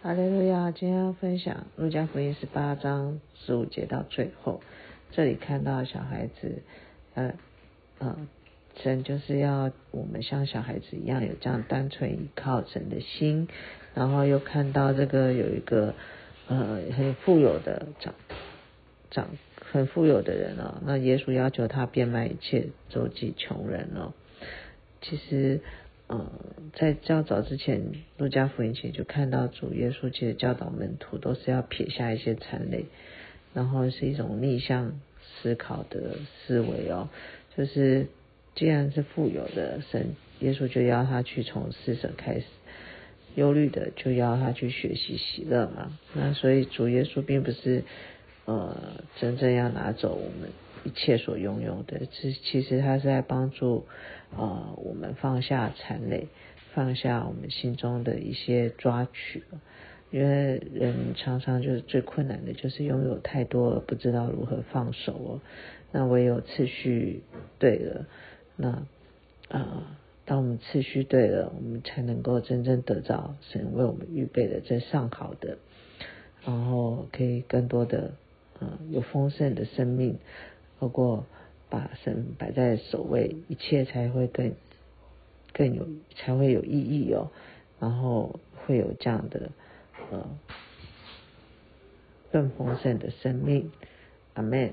哈利路亚！今天要分享路加福音十八章十五节到最后，这里看到小孩子，呃，呃，神就是要我们像小孩子一样有这样单纯依靠神的心，然后又看到这个有一个呃很富有的长长很富有的人哦，那耶稣要求他变卖一切，周济穷人哦。其实。嗯，在较早之前，路加福音前就看到主耶稣其实教导门徒都是要撇下一些残累，然后是一种逆向思考的思维哦，就是既然是富有的神，耶稣就要他去从施舍开始，忧虑的就要他去学习喜乐嘛。那所以主耶稣并不是呃真正要拿走我们。一切所拥有的，其其实他是在帮助、呃，我们放下残累，放下我们心中的一些抓取。因为人常常就是最困难的，就是拥有太多了，不知道如何放手哦。那唯有次序对了，那啊、当我们次序对了，我们才能够真正得到神为我们预备的这上好的，然后可以更多的啊、有丰盛的生命。包括把神摆在首位，一切才会更更有，才会有意义哦。然后会有这样的呃更丰盛的生命，阿门。